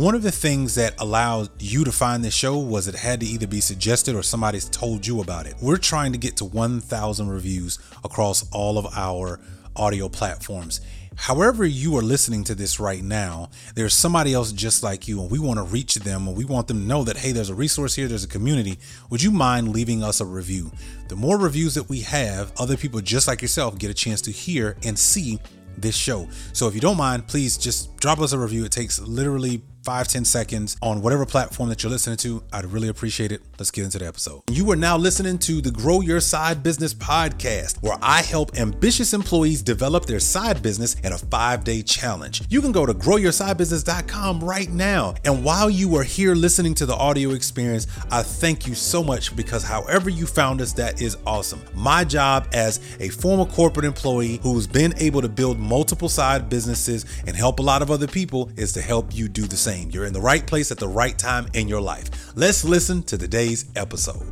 one of the things that allowed you to find this show was it had to either be suggested or somebody's told you about it. We're trying to get to 1,000 reviews across all of our audio platforms. However, you are listening to this right now, there's somebody else just like you, and we want to reach them and we want them to know that, hey, there's a resource here, there's a community. Would you mind leaving us a review? The more reviews that we have, other people just like yourself get a chance to hear and see this show. So if you don't mind, please just drop us a review. It takes literally five ten seconds on whatever platform that you're listening to. I'd really appreciate it. Let's get into the episode. You are now listening to the Grow Your Side Business podcast, where I help ambitious employees develop their side business in a five day challenge. You can go to growyoursidebusiness.com right now. And while you are here listening to the audio experience, I thank you so much because however you found us, that is awesome. My job as a former corporate employee who's been able to build multiple side businesses and help a lot of other people is to help you do the same same. You're in the right place at the right time in your life. Let's listen to today's episode.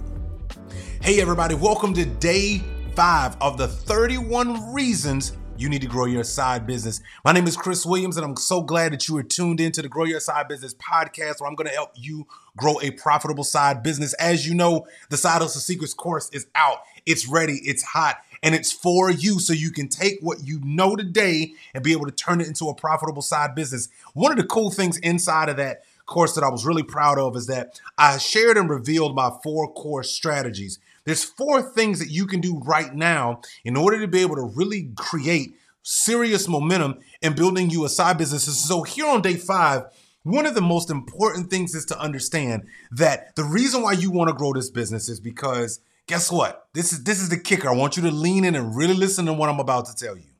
Hey, everybody, welcome to day five of the 31 reasons you need to grow your side business. My name is Chris Williams, and I'm so glad that you are tuned into the Grow Your Side Business podcast, where I'm going to help you grow a profitable side business. As you know, the Side Hustle Secrets course is out, it's ready, it's hot and it's for you so you can take what you know today and be able to turn it into a profitable side business. One of the cool things inside of that course that I was really proud of is that I shared and revealed my four core strategies. There's four things that you can do right now in order to be able to really create serious momentum in building you a side business. So here on day five, one of the most important things is to understand that the reason why you want to grow this business is because guess what? This is this is the kicker. I want you to lean in and really listen to what I'm about to tell you.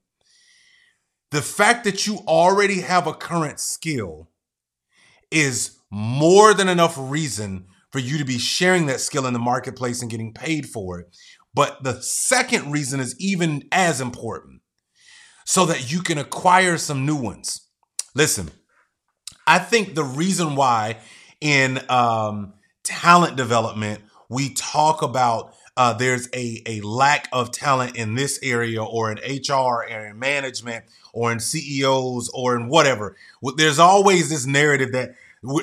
The fact that you already have a current skill is more than enough reason for you to be sharing that skill in the marketplace and getting paid for it. But the second reason is even as important so that you can acquire some new ones. Listen, I think the reason why in um, talent development we talk about uh, there's a, a lack of talent in this area or in HR or in management or in CEOs or in whatever. There's always this narrative that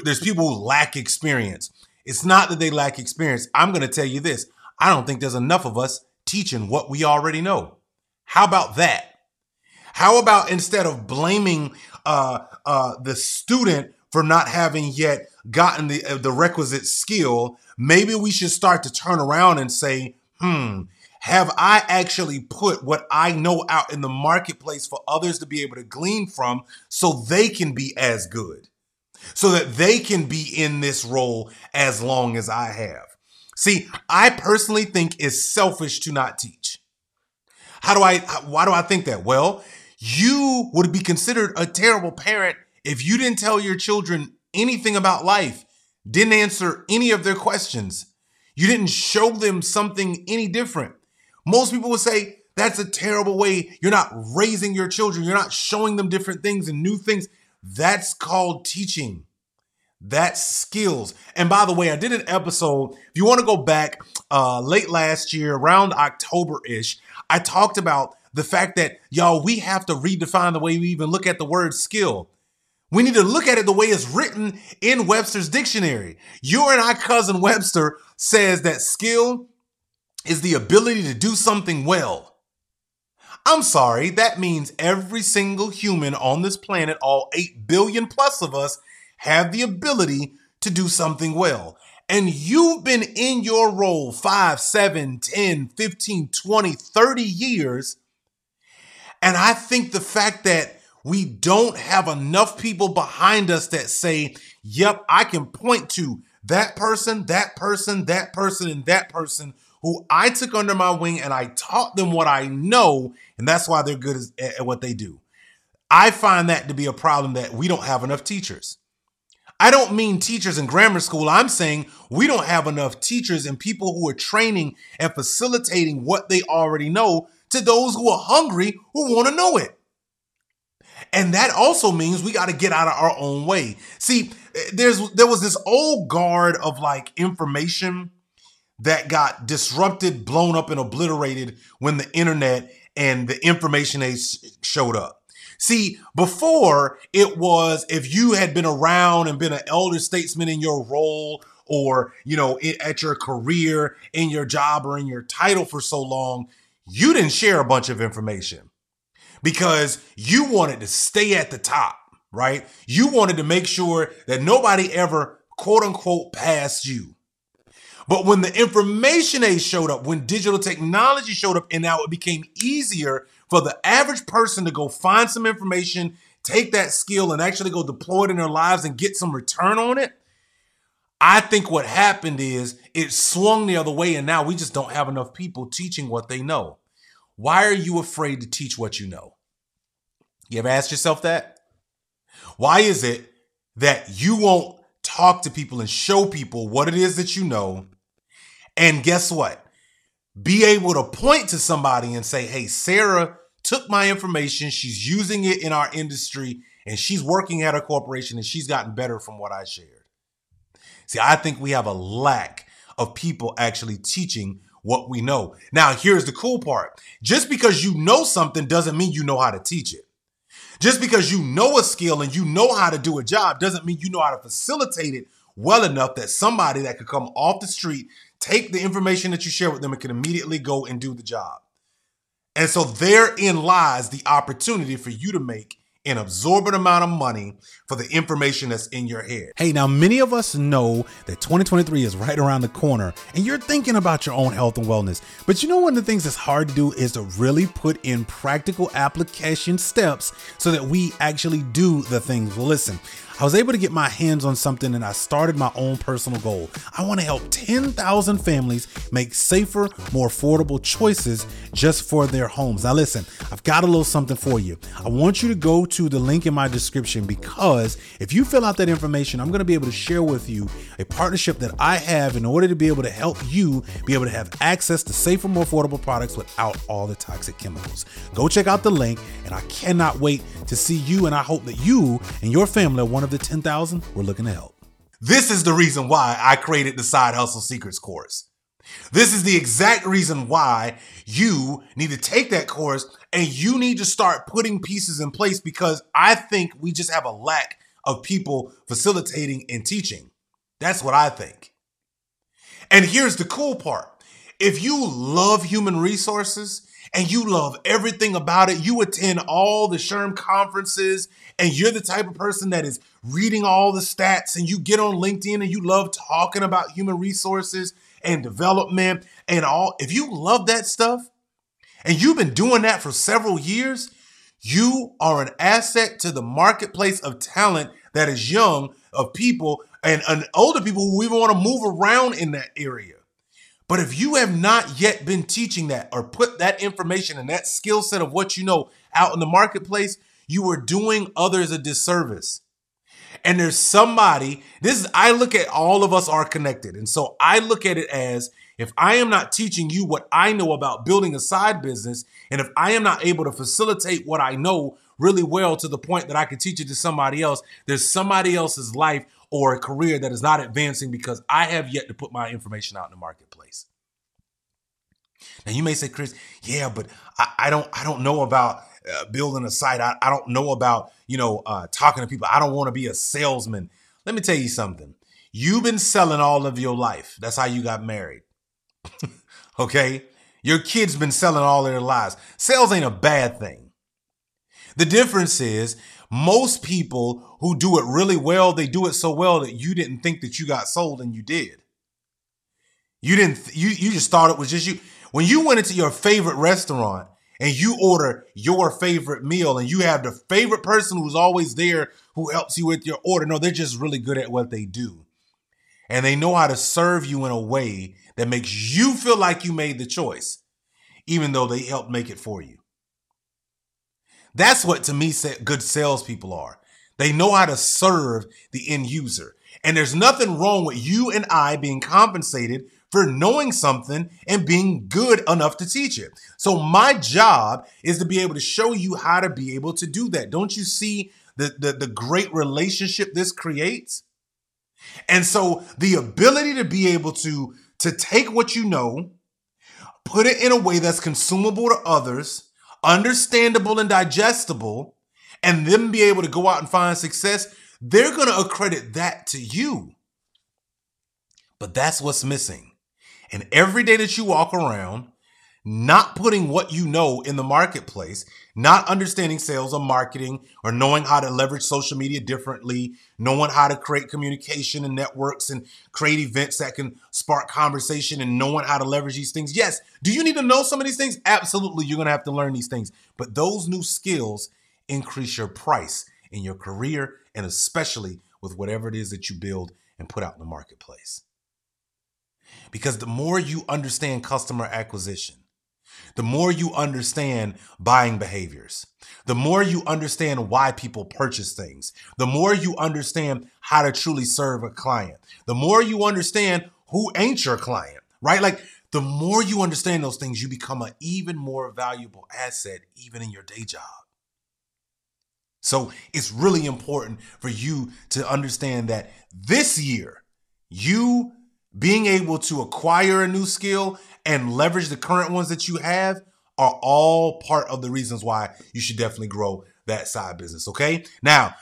there's people who lack experience. It's not that they lack experience. I'm going to tell you this. I don't think there's enough of us teaching what we already know. How about that? How about instead of blaming uh, uh, the student for not having yet gotten the uh, the requisite skill, maybe we should start to turn around and say, "Hmm, have I actually put what I know out in the marketplace for others to be able to glean from so they can be as good? So that they can be in this role as long as I have." See, I personally think it's selfish to not teach. How do I why do I think that? Well, you would be considered a terrible parent if you didn't tell your children anything about life, didn't answer any of their questions, you didn't show them something any different, most people would say that's a terrible way. You're not raising your children, you're not showing them different things and new things. That's called teaching. That's skills. And by the way, I did an episode. If you want to go back uh, late last year, around October ish, I talked about the fact that, y'all, we have to redefine the way we even look at the word skill. We need to look at it the way it's written in Webster's dictionary. Your and I cousin Webster says that skill is the ability to do something well. I'm sorry, that means every single human on this planet, all 8 billion plus of us, have the ability to do something well. And you've been in your role 5, 7, 10, 15, 20, 30 years. And I think the fact that we don't have enough people behind us that say, yep, I can point to that person, that person, that person, and that person who I took under my wing and I taught them what I know. And that's why they're good at what they do. I find that to be a problem that we don't have enough teachers. I don't mean teachers in grammar school. I'm saying we don't have enough teachers and people who are training and facilitating what they already know to those who are hungry who want to know it. And that also means we got to get out of our own way. See, eh, there's there was this old guard of like information that got disrupted, blown up and obliterated when the internet and the information age showed up. See, before it was if you had been around and been an elder statesman in your role or, you know, at your career, in your job or in your title for so long, you didn't share a bunch of information because you wanted to stay at the top, right? You wanted to make sure that nobody ever quote unquote passed you. But when the information age showed up, when digital technology showed up, and now it became easier for the average person to go find some information, take that skill, and actually go deploy it in their lives and get some return on it. I think what happened is it swung the other way, and now we just don't have enough people teaching what they know. Why are you afraid to teach what you know? You ever asked yourself that? Why is it that you won't talk to people and show people what it is that you know? And guess what? Be able to point to somebody and say, hey, Sarah took my information, she's using it in our industry, and she's working at a corporation and she's gotten better from what I shared. See, I think we have a lack of people actually teaching what we know. Now, here's the cool part. Just because you know something doesn't mean you know how to teach it. Just because you know a skill and you know how to do a job doesn't mean you know how to facilitate it well enough that somebody that could come off the street, take the information that you share with them, and can immediately go and do the job. And so therein lies the opportunity for you to make an absorbent amount of money for the information that's in your head. Hey, now many of us know that 2023 is right around the corner and you're thinking about your own health and wellness. But you know, one of the things that's hard to do is to really put in practical application steps so that we actually do the things. Well, listen, I was able to get my hands on something and I started my own personal goal. I want to help 10,000 families make safer, more affordable choices just for their homes. Now, listen, I've got a little something for you. I want you to go to the link in my description because if you fill out that information, I'm going to be able to share with you a partnership that I have in order to be able to help you be able to have access to safer, more affordable products without all the toxic chemicals. Go check out the link, and I cannot wait to see you. And I hope that you and your family are one of the 10,000 we're looking to help. This is the reason why I created the Side Hustle Secrets course. This is the exact reason why you need to take that course and you need to start putting pieces in place because I think we just have a lack of people facilitating and teaching. That's what I think. And here's the cool part if you love human resources and you love everything about it, you attend all the SHRM conferences, and you're the type of person that is reading all the stats, and you get on LinkedIn and you love talking about human resources and development and all. If you love that stuff and you've been doing that for several years, you are an asset to the marketplace of talent that is young, of people and, and older people who even want to move around in that area. But if you have not yet been teaching that or put that information and that skill set of what you know out in the marketplace, you are doing others a disservice. And there's somebody, this is, I look at all of us are connected. And so I look at it as if I am not teaching you what I know about building a side business, and if I am not able to facilitate what I know really well to the point that I can teach it to somebody else, there's somebody else's life or a career that is not advancing because I have yet to put my information out in the marketplace. Now you may say, Chris, yeah, but I, I don't I don't know about uh, building a site. I, I don't know about you know uh, talking to people. I don't want to be a salesman. Let me tell you something. You've been selling all of your life. That's how you got married. okay, your kids been selling all their lives. Sales ain't a bad thing. The difference is most people who do it really well, they do it so well that you didn't think that you got sold and you did. You didn't, you, you just thought it was just you. When you went into your favorite restaurant and you order your favorite meal and you have the favorite person who's always there who helps you with your order, no, they're just really good at what they do. And they know how to serve you in a way that makes you feel like you made the choice, even though they helped make it for you. That's what to me good salespeople are. They know how to serve the end user. And there's nothing wrong with you and I being compensated for knowing something and being good enough to teach it. So my job is to be able to show you how to be able to do that. Don't you see the, the, the great relationship this creates? And so the ability to be able to, to take what you know, put it in a way that's consumable to others, understandable and digestible, and then be able to go out and find success, they're going to accredit that to you. But that's what's missing. And every day that you walk around, not putting what you know in the marketplace, not understanding sales or marketing or knowing how to leverage social media differently, knowing how to create communication and networks and create events that can spark conversation and knowing how to leverage these things. Yes. Do you need to know some of these things? Absolutely. You're to have to learn these things. But those new skills increase your price in your career and especially with whatever it is that you build and put out in the marketplace. Because the more you understand customer acquisition, the more you understand buying behaviors, the more you understand why people purchase things, the more you understand how to truly serve a client, the more you understand who ain't your client, right? Like the more you understand those things, you become an even more valuable asset, even in your day job. So it's really important for you to understand that this year, you being able to acquire a new skill and leverage the current ones that you have are all part of the reasons why you should definitely grow that side business. Okay. Now,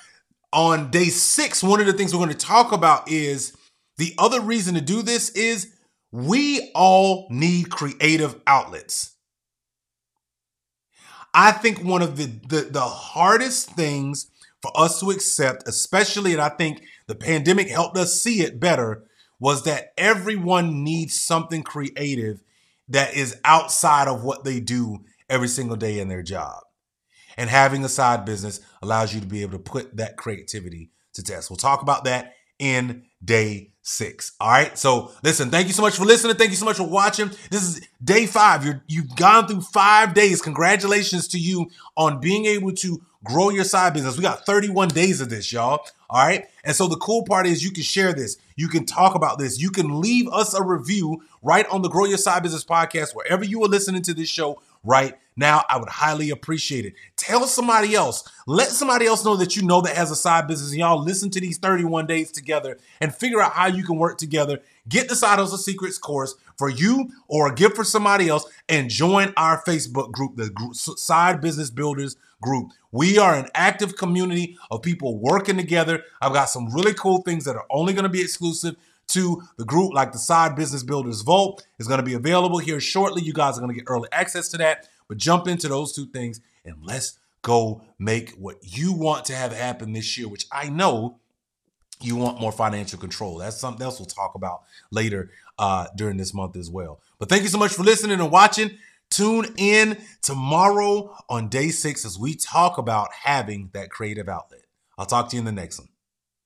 on day six, one of the things we're going to talk about is the other reason to do this is we all need creative outlets. I think one of the, the, the hardest things for us to accept, especially, and I think the pandemic helped us see it better, was that everyone needs something creative that is outside of what they do every single day in their job. And having a side business allows you to be able to put that creativity to test. We'll talk about that in day six. All right. So listen, thank you so much for listening. Thank you so much for watching. This is day five. You're, you've gone through five days. Congratulations to you on being able to grow your side business. We got 31 days of this, y'all. All right. And so the cool part is you can share this. You can talk about this. You can leave us a review right on the Grow Your Side Business podcast, wherever you are listening to this show right now. I would highly appreciate it. Tell somebody else. Let somebody else know that you know that has a side business. And y'all listen to these 31 days together and figure out how you can work together. Get the Side Hustle Secrets course for you or a gift for somebody else and join our Facebook group, the Side Business Builders group. We are an active community of people working together. I've got some really cool things that are only going to be exclusive to the group, like the Side Business Builders Vault is going to be available here shortly. You guys are going to get early access to that. But jump into those two things and let's go make what you want to have happen this year, which I know you want more financial control. That's something else we'll talk about later uh, during this month as well. But thank you so much for listening and watching. Tune in tomorrow on day six as we talk about having that creative outlet. I'll talk to you in the next one.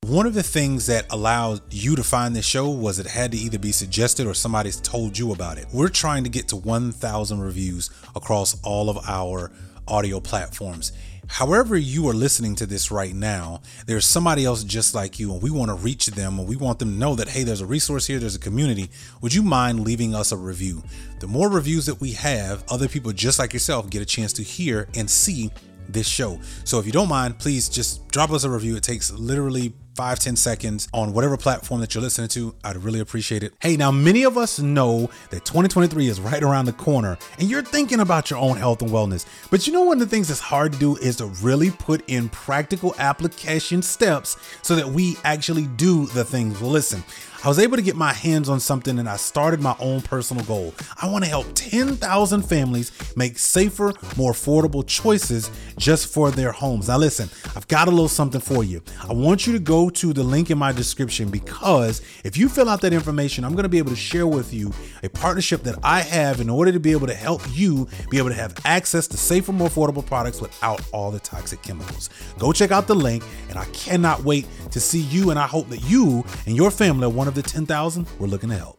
One of the things that allowed you to find this show was it had to either be suggested or somebody's told you about it. We're trying to get to 1,000 reviews across all of our audio platforms. However, you are listening to this right now, there's somebody else just like you, and we want to reach them and we want them to know that, hey, there's a resource here, there's a community. Would you mind leaving us a review? The more reviews that we have, other people just like yourself get a chance to hear and see this show. So if you don't mind, please just drop us a review. It takes literally five ten seconds on whatever platform that you're listening to. I'd really appreciate it. Hey, now many of us know that 2023 is right around the corner and you're thinking about your own health and wellness. But you know, one of the things that's hard to do is to really put in practical application steps so that we actually do the things. Well, listen, I was able to get my hands on something and I started my own personal goal. I want to help 10,000 families make safer, more affordable choices just for their homes. Now, listen, I've got a little something for you. I want you to go to the link in my description because if you fill out that information, I'm going to be able to share with you a partnership that I have in order to be able to help you be able to have access to safer, more affordable products without all the toxic chemicals. Go check out the link, and I cannot wait to see you. And I hope that you and your family are one of the 10,000 we're looking to help.